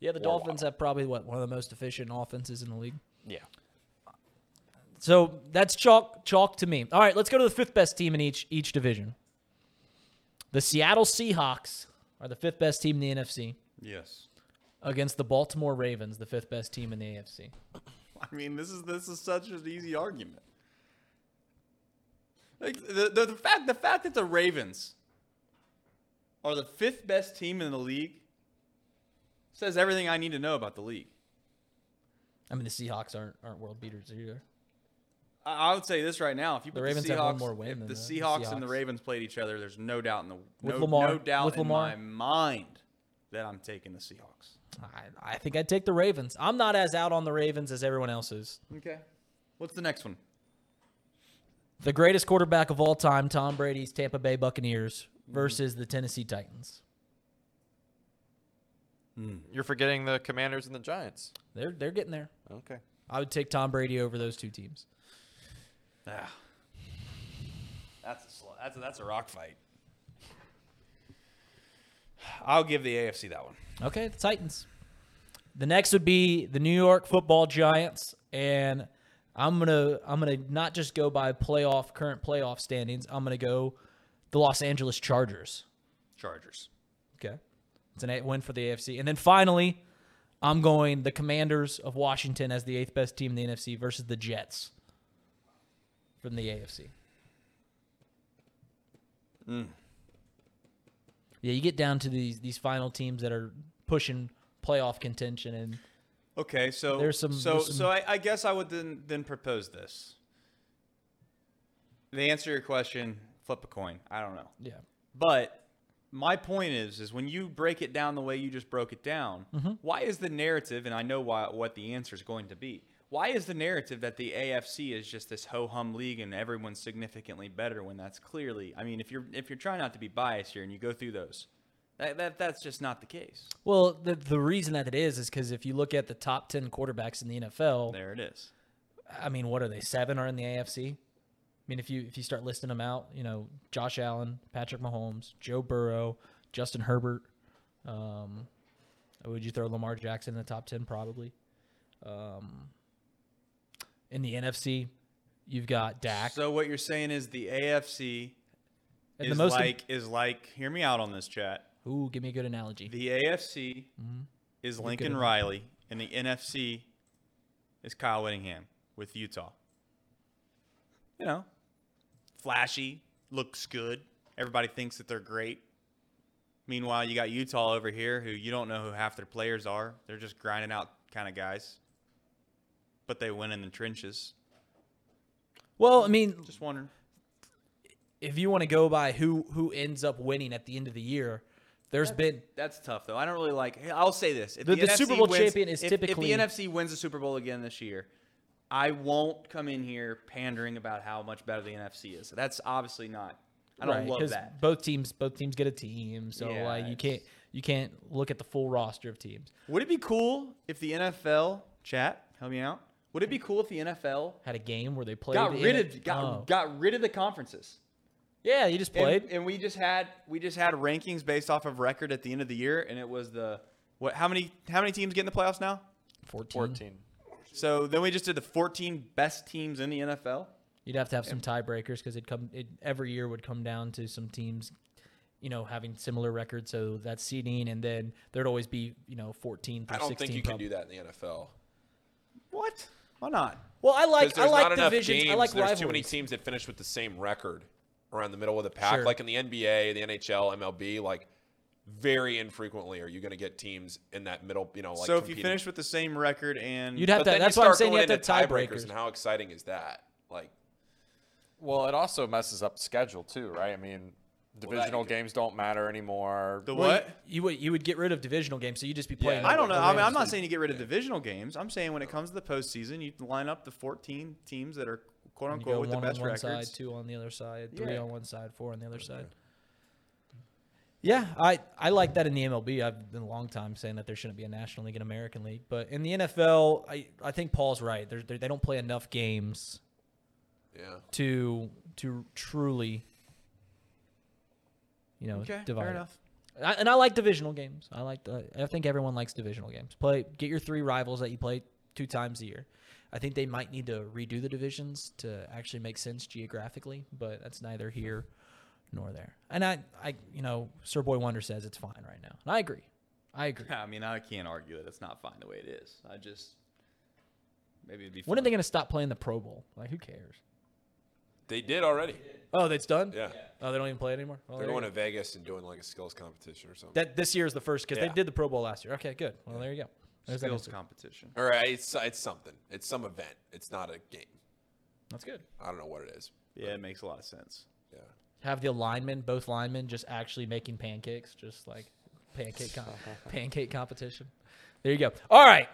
Yeah, the Dolphins Waddle. have probably what one of the most efficient offenses in the league. Yeah. So that's chalk chalk to me. All right, let's go to the fifth best team in each each division. The Seattle Seahawks are the fifth best team in the NFC Yes. against the Baltimore Ravens, the fifth best team in the AFC. I mean, this is this is such an easy argument. Like the, the, the fact the fact that the Ravens are the fifth best team in the league says everything I need to know about the league. I mean, the Seahawks aren't aren't world beaters either. I, I would say this right now: if you The put Ravens the have Seahawks, one more win the the- the Seahawks and the Ravens played each other, there's no doubt in the With no, Lamar- no doubt in Lamar. my mind that I'm taking the Seahawks. I, I think I'd take the Ravens. I'm not as out on the Ravens as everyone else is. Okay, what's the next one? The greatest quarterback of all time, Tom Brady's Tampa Bay Buccaneers mm-hmm. versus the Tennessee Titans. You're forgetting the Commanders and the Giants. They're they're getting there. Okay. I would take Tom Brady over those two teams. Ah. That's a, sl- that's a, that's a rock fight. I'll give the AFC that one. Okay, the Titans. The next would be the New York Football Giants, and I'm gonna I'm gonna not just go by playoff current playoff standings. I'm gonna go the Los Angeles Chargers. Chargers. Okay, it's an eight win for the AFC, and then finally, I'm going the Commanders of Washington as the eighth best team in the NFC versus the Jets from the AFC. Mm. Yeah, you get down to these these final teams that are pushing playoff contention, and Okay, so There's some- So there's some- so I, I guess I would then then propose this. The answer to your question: flip a coin. I don't know, yeah, but my point is, is when you break it down the way you just broke it down, Mm-hmm. why is the narrative? And I know why what the answer is going to be. Why is the narrative that the AFC is just this ho hum league and everyone's significantly better when that's clearly? I mean, if you're if you're trying not to be biased here and you go through those, that, that that's just not the case. Well, the the reason that it is is because if you look at the top ten quarterbacks in the NFL, There it is. I mean, what are they? Seven are in the AFC. I mean, if you if you start listing them out, you know, Josh Allen, Patrick Mahomes, Joe Burrow, Justin Herbert. Um, would you throw Lamar Jackson in the top ten? Probably. Um, in the NFC, you've got Dak. So what you're saying is the AFC and is the most. like is like hear me out on this chat. ooh, give me a good analogy. The AFC is Lincoln. Riley, and the NFC is Kyle Whittingham with Utah. You know, flashy, looks good. Everybody thinks that they're great. Meanwhile, you got Utah over here, who you don't know who half their players are. They're just grinding out kind of guys, but they win in the trenches. well, I mean, Just wondering. if you want to go by who who ends up winning at the end of the year, there's been That's tough, though. I don't really like. I'll say this: if The- the, the Super Bowl wins- champion is if- typically- if the NFC wins the Super Bowl again this year, I won't come in here pandering about how much better the NFC is. That's obviously not. I don't right, love 'cause that. Both teams both teams get a team, so Yeah, like you can't you can't look at the full roster of teams. Would it be cool if the NFL chat help me out? Would it be cool if the NFL Had a game where they played. got in rid it. of got Oh. got rid of the conferences? Yeah, you just And, played. and we just had we just had rankings based off of record at the end of the year, and it was the what? How many how many teams get in the playoffs now? 14. 14. So then we just did the 14 best teams in the NFL. You'd have to have some tiebreakers because it come it every year would come down to some teams, you know, having similar records. So that's seeding, and then there'd always be you know 14 through I don't 16. think you can do that in the NFL. What? Why not? Well, I like I there's like not enough divisions. games. I like there's rivalries. too many teams that finish with the same record around the middle of the pack. Sure. Like in the NBA, the NHL, MLB, like very infrequently are you going to get teams in that middle. You know, like so if you finish with the same record and You'd have to. That's why I'm saying you have to have into tiebreakers. And how exciting is that? Like, Well, it also messes up schedule too, right? I mean, divisional you could- games don't matter anymore. the Well, what? You would you would get rid of divisional games, so you would just be playing. Yeah, I don't know. I mean, I'm not randoms. saying you get rid of divisional games. I'm saying when it comes to the postseason, you line up the 14 teams that are quote unquote with the one best on one records. side, two on the other side, three Yeah. on one side, four on the other side. Yeah, I, I like that in the MLB. I've been a long time saying that there shouldn't be a National League and American League, but in the NFL, I, I think Paul's right. They're, they're, they don't play enough games yeah. to to truly, you know, Okay, divide. fair enough. I, and I like divisional games. I like. The, I think everyone likes divisional games. Play, get your three rivals that you play two times a year. I think they might need to redo the divisions to actually make sense geographically, but that's neither here nor there. And I, I, you know, Sir Boy Wonder says it's fine right now, and I agree. I agree. I mean, I can't argue that it's not fine the way it is. I just maybe it'd be. When are they going to stop playing the Pro Bowl? Like, who cares? They did already. Oh, that's done. Yeah. Oh, they don't even play it anymore. Well, They're going go. to Vegas and doing like a skills competition or something. That this year is the first because Yeah. they did the Pro Bowl last year. Okay, good. Well, there you go. There's skills competition? All right, it's it's something. It's some event. It's not a game. That's good. I don't know what it is. Yeah, it makes a lot of sense. Yeah. Have the linemen, both linemen, just actually making pancakes, just like pancake com- pancake competition. There you go. All right.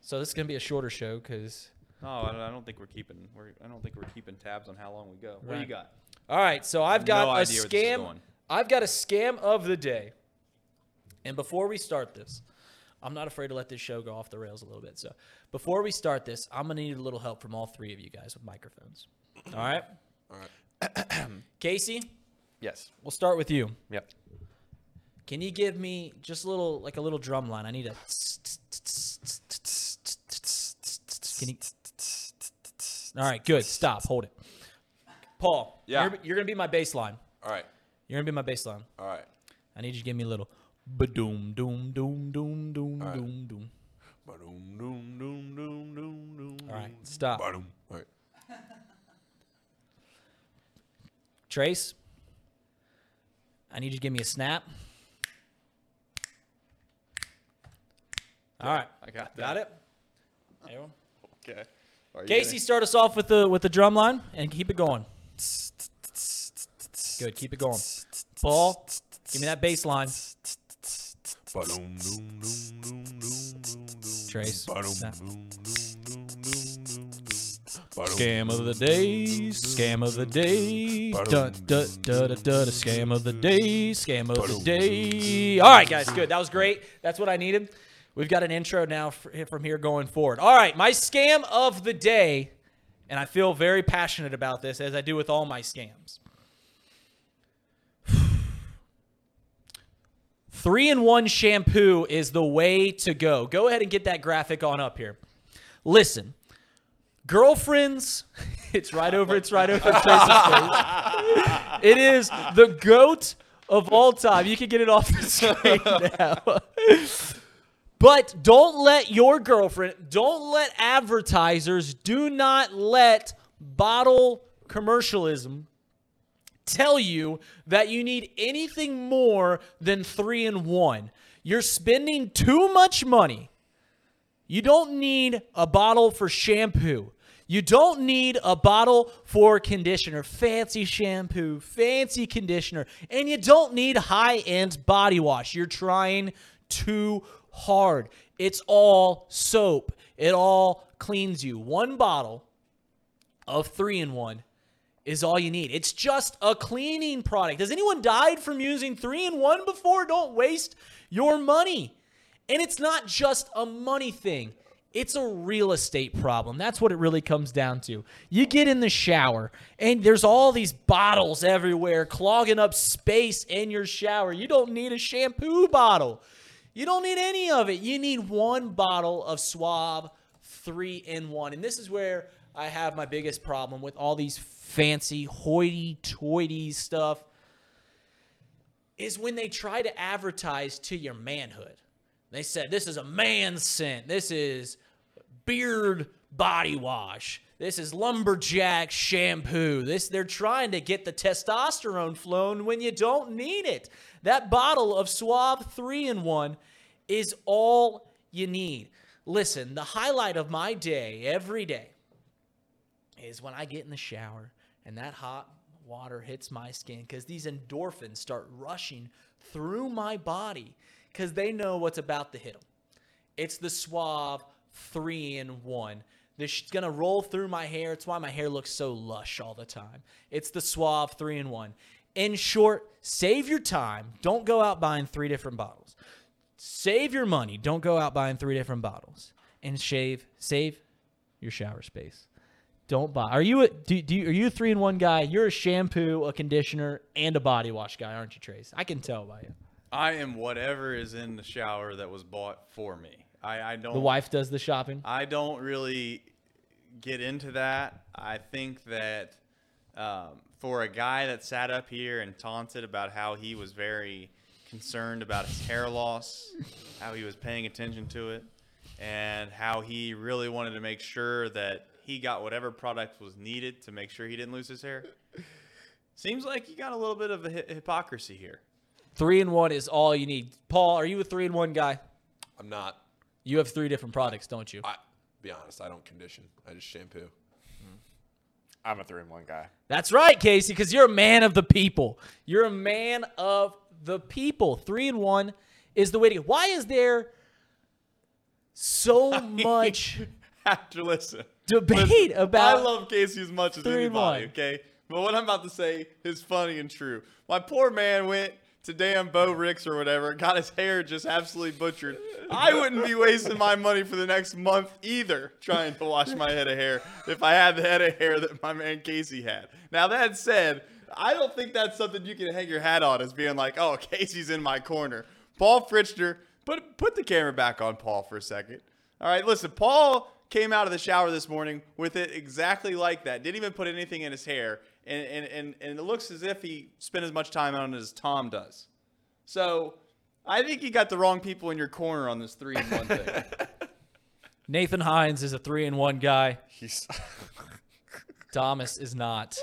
So this is gonna be a shorter show because. Oh, I don't, I don't think we're keeping. We're, I don't think we're keeping tabs on how long we go. What do you got? All right. So I've got No a idea where this is scam. I've got a scam of the day. And before we start this, I'm not afraid to let this show go off the rails a little bit. So before we start this, I'm gonna need a little help from all three of you guys with microphones. All right. All right. Casey, Yes. we'll start with you. Yep. Can you give me just a little, like a little drum line? I need a. Can you? All right, good. Stop. Hold it. Paul. Yeah. You're, you're gonna be my bass line. All right. You're gonna be my bass line. All right. I need you to give me a little. Ba doom doom doom doom doom right. doom doom. Ba-dum, dum, dum, dum, dum, dum, All right, stop. Ba-dum. All right. Trace. I need you to give me a snap. All right. I got that. Got it. Everyone? Okay. Are you Casey, start us off with the with the drum line and keep it going. Good, keep it going. Paul, give me that bass line. Trace, Ba-dum, snap. Scam of the day, scam of the day, dun dun dun dun dun, scam of the day, scam of the day. All right, guys, good. That was great. That's what I needed. We've got an intro now from here going forward. All right, my scam of the day, and I feel very passionate about this as I do with all my scams. Three in one shampoo is the way to go. Go ahead and get that graphic on up here. Listen, girlfriends, it's right over, it's right over. It is the goat of all time. You can get it off the screen now. But don't let your girlfriend, don't let advertisers, do not let bottle commercialism tell you that you need anything more than three in one. You're spending too much money. You don't need a bottle for shampoo. You don't need a bottle for conditioner, fancy shampoo, fancy conditioner, and you don't need high end body wash. You're trying too hard. It's all soap, it all cleans you. One bottle of three in one is all you need. It's just a cleaning product. Has anyone died from using three in one before? Don't waste your money. And it's not just a money thing. It's a real estate problem. That's what it really comes down to. You get in the shower and there's all these bottles everywhere clogging up space in your shower. You don't need a shampoo bottle. You don't need any of it. You need one bottle of Suave 3 in 1. And this is where I have my biggest problem with all these fancy hoity-toity stuff is when they try to advertise to your manhood. They said this is a man scent. This is beard body wash. This is lumberjack shampoo. This they're trying to get the testosterone flown when you don't need it. That bottle of Suave 3 in 1 is all you need. Listen, the highlight of my day every day is when I get in the shower and that hot water hits my skin because these endorphins start rushing through my body because they know what's about to hit them. It's the Suave three in one. This is gonna roll through my hair. It's why my hair looks so lush all the time. It's the Suave three in one. In short, save your time. Don't go out buying three different bottles. Save your money. Don't go out buying three different bottles. And shave, save your shower space. Don't buy. Are you a do, do you, are you a three in one guy? You're a shampoo, a conditioner, and a body wash guy, aren't you, Trace? I can tell by you. I am whatever is in the shower that was bought for me. I, I don't. The wife does the shopping. I don't really get into that. I think that um, for a guy that sat up here and taunted about how he was very concerned about his hair loss, how he was paying attention to it, and how he really wanted to make sure that he got whatever product was needed to make sure he didn't lose his hair. Seems like you got a little bit of a hy- hypocrisy here. Three and one is all you need. Paul, are you a three and one guy? I'm not. You have three different products, don't you? I be honest. I don't condition. I just shampoo. Mm-hmm. I'm a three and one guy. That's right, Casey, because you're a man of the people. You're a man of the people. Three and one is the way to go. Why is there so much Have to listen. debate about I love Casey as much as three and anybody, one. okay? But what I'm about to say is funny and true. My poor man went to damn Bo Ricks or whatever, got his hair just absolutely butchered. I wouldn't be wasting my money for the next month either trying to wash my head of hair if I had the head of hair that my man Casey had. Now, that said, I don't think that's something you can hang your hat on as being like, oh, Casey's in my corner. Paul Fritzner, put, put the camera back on Paul for a second. All right, listen, Paul came out of the shower this morning with it exactly like that. Didn't even put anything in his hair. And, and, and, and it looks as if he spent as much time on it as Tom does. So I think you got the wrong people in your corner on this three in one thing. Nathan Hines is a three in one guy. He's Thomas is not.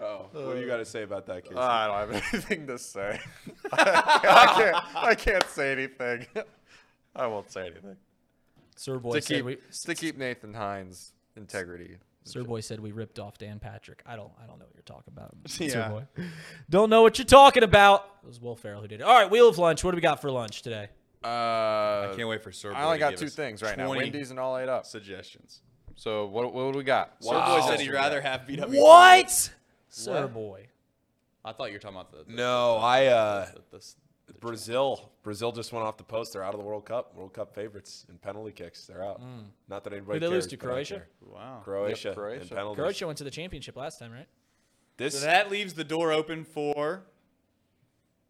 Oh, what do you got to say about that, Casey? I don't have anything to say. I can't. I can't say anything. I won't say anything. Sir Boy To keep we to keep Nathan Hines' integrity. Sir Boy said we ripped off Dan Patrick. I don't I don't know what you're talking about. Yeah. Sir Boy. Don't know what you're talking about. It was Will Ferrell who did it. All right, Wheel of Lunch. What do we got for lunch today? Uh, I can't wait for Sir I only to got give two us things right now: 20 Wendy's and all ate up. suggestions. So what? What do we got? Sir Boy said he'd rather have BW. What? Sir Boy. I thought you were talking about the. the no, I uh, the- the- the- Brazil. Brazil just went off the post. They're out of the World Cup. World Cup favorites in penalty kicks. They're out. Mm. Not that anybody Who'd they lose to, Croatia? Wow. Croatia. Yep, Croatia. in penalties. Croatia went to the championship last time, right? This So that leaves the door open for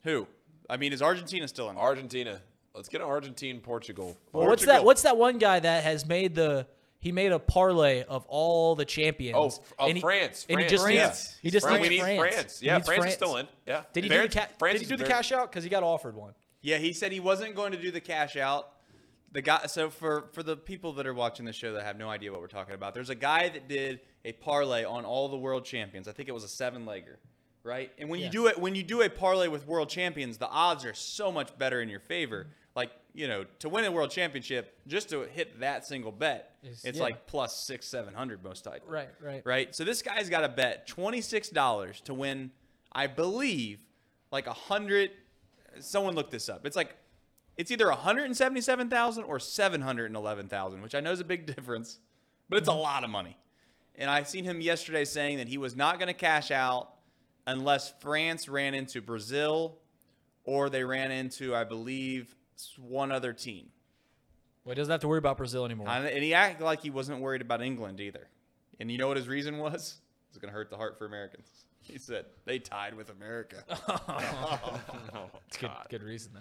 who? I mean, is Argentina still in? Argentina. Let's get an Argentine Portugal. Well, what's that? What's that one guy that has made the? He made a parlay of all the champions. Oh, f- of and he- France. And he France, just yeah. needs. He just France. needs We need France. France. Yeah, needs France, is still in. Yeah. Did he do the ca- France Did he do the cash out? Because he got offered one. Yeah, he said he wasn't going to do the cash out. The guy. So for for the people that are watching the show that have no idea what we're talking about, there's a guy that did a parlay on all the world champions. I think it was a seven legger, right? And when you do it, when you do a parlay with world champions, the odds are so much better in your favor. Like you know, to win a world championship, just to hit that single bet, Is- it's yeah. like plus six, seven hundred most likely. Right, right. right? So this guy's got to bet twenty six dollars to win, I believe, like a hundred. Someone looked this up. It's like it's either one hundred and seventy seven thousand or seven hundred and eleven thousand, which I know is a big difference, but it's a mm-hmm. lot of money. And I seen him yesterday saying that he was not going to cash out unless France ran into Brazil or they ran into, I believe, one other team. Well, he doesn't have to worry about Brazil anymore. And and he acted like he wasn't worried about England either. And you know what his reason was? It's going to hurt the heart for Americans. He said they tied with America. It's good, good reason though.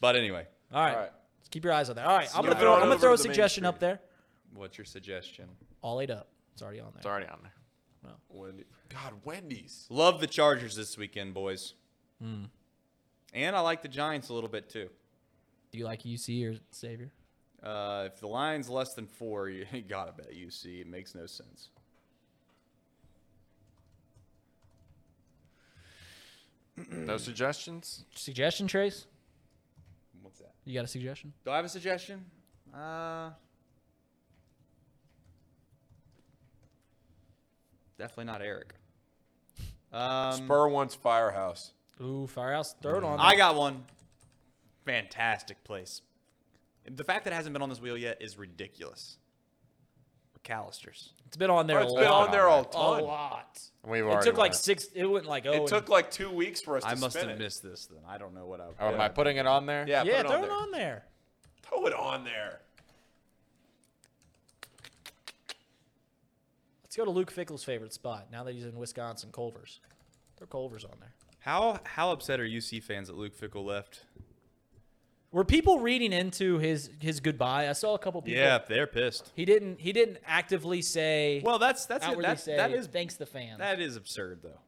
but anyway, All right. All right. Let's keep your eyes on that. All right, I'm gonna throw. I'm gonna throw a to the suggestion up there. what's your suggestion? All eight up. It's already on there. It's already on there. Well, Wendy. God, Wendy's. Love the Chargers this weekend, boys. Hmm. And I like the Giants a little bit too. Do you like UC or Xavier? Uh, if the line's less than four, you, you gotta bet UC. It makes no sense. No suggestions? Suggestion, Trace? What's that? You got a suggestion? Do I have a suggestion? Uh, definitely not Eric. Um, Spur wants Firehouse. Ooh, Firehouse. Throw it on. I got one. Fantastic place. The fact that it hasn't been on this wheel yet is ridiculous. McAlister's. It's been on there Oh, a it's lot. been on there all A ton. lot. We've It already took like went. six. It went like oh. It and- took like two weeks for us to I must spin have it. missed this then. I don't know what I. Oh, am I putting it on there? Yeah, yeah, put it throw on it there. on there. Throw it on there. Let's go to Luke Fickell's favorite spot. Now that he's in Wisconsin, Culver's. Throw Culver's on there. How how upset are UC fans that Luke Fickell left? Were people reading into his his goodbye? I saw a couple people. Yeah, they're pissed. He didn't. He didn't actively say. Well, that's that's That's, say that is thanks the fans. that is absurd though.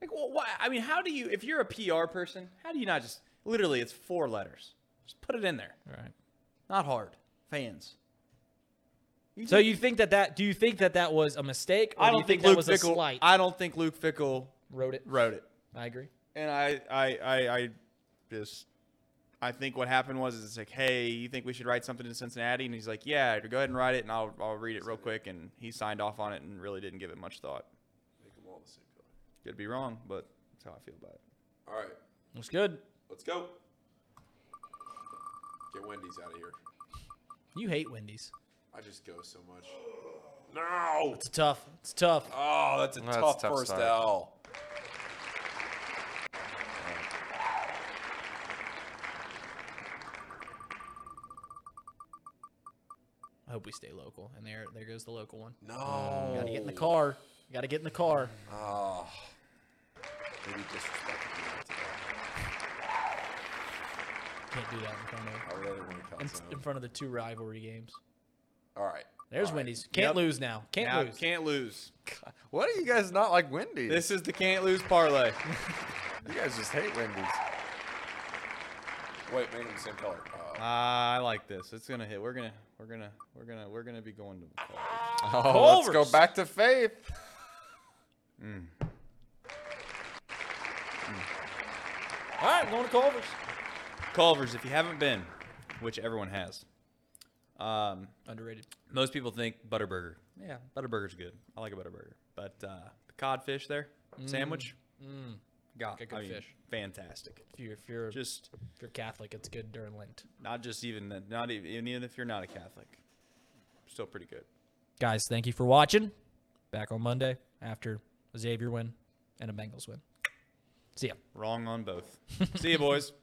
Like, well, why? I mean, how do you? If you're a PR person, how do you not just literally? It's four letters. Just put it in there. right. Not hard. Fans. So you think that that? Do you think that that was a mistake? Or I do don't you think, that Luke was Fickell. a slight. I don't think Luke Fickell wrote it. wrote it. I agree. And I, I, I, I just, I think what happened was it's like, hey, you think we should write something to Cincinnati? And he's like, yeah, go ahead and write it, and I'll, I'll read it real quick. And he signed off on it and really didn't give it much thought. Make them all the same color. Could be wrong, but that's how I feel about it. All right, Looks good. let's go. Get Wendy's out of here. You hate Wendy's. I just go so much. No. It's tough. It's tough. Oh, that's a That's a tough, tough first start. L. I hope we stay local. And there, there goes the local one. No. Got to get in the car. Got to get in the car. Oh. Maybe disrespecting me today. Can't do that in front of I really want to in, cut in front of the two rivalry games. All right. There's All right. Wendy's. Can't Yep. lose now. Can't Now, lose. Can't lose. What are you guys not like Wendy's? This is the can't lose parlay. you guys just hate Wendy's. Wait, make them the same color. Ah, I like this. It's gonna hit. We're gonna, we're gonna, we're gonna, we're gonna be going to. college. Oh, let's go Culver's. back to faith. All right, I'm going to Culver's. Culver's, if you haven't been, which everyone has, um, Underrated. most people think Butterburger. Yeah, Butterburger's good. I like a Butterburger. But uh, the codfish there, sandwich, Mm. God, Good, good I mean, fish. fantastic. If you're, if you're Just if you're Catholic, it's good during Lent. not just even that, not even, even if you're not a Catholic, still pretty good. Guys, thank you for watching. Back on Monday after a Xavier win and a Bengals win. See ya. Wrong on both. See you, boys.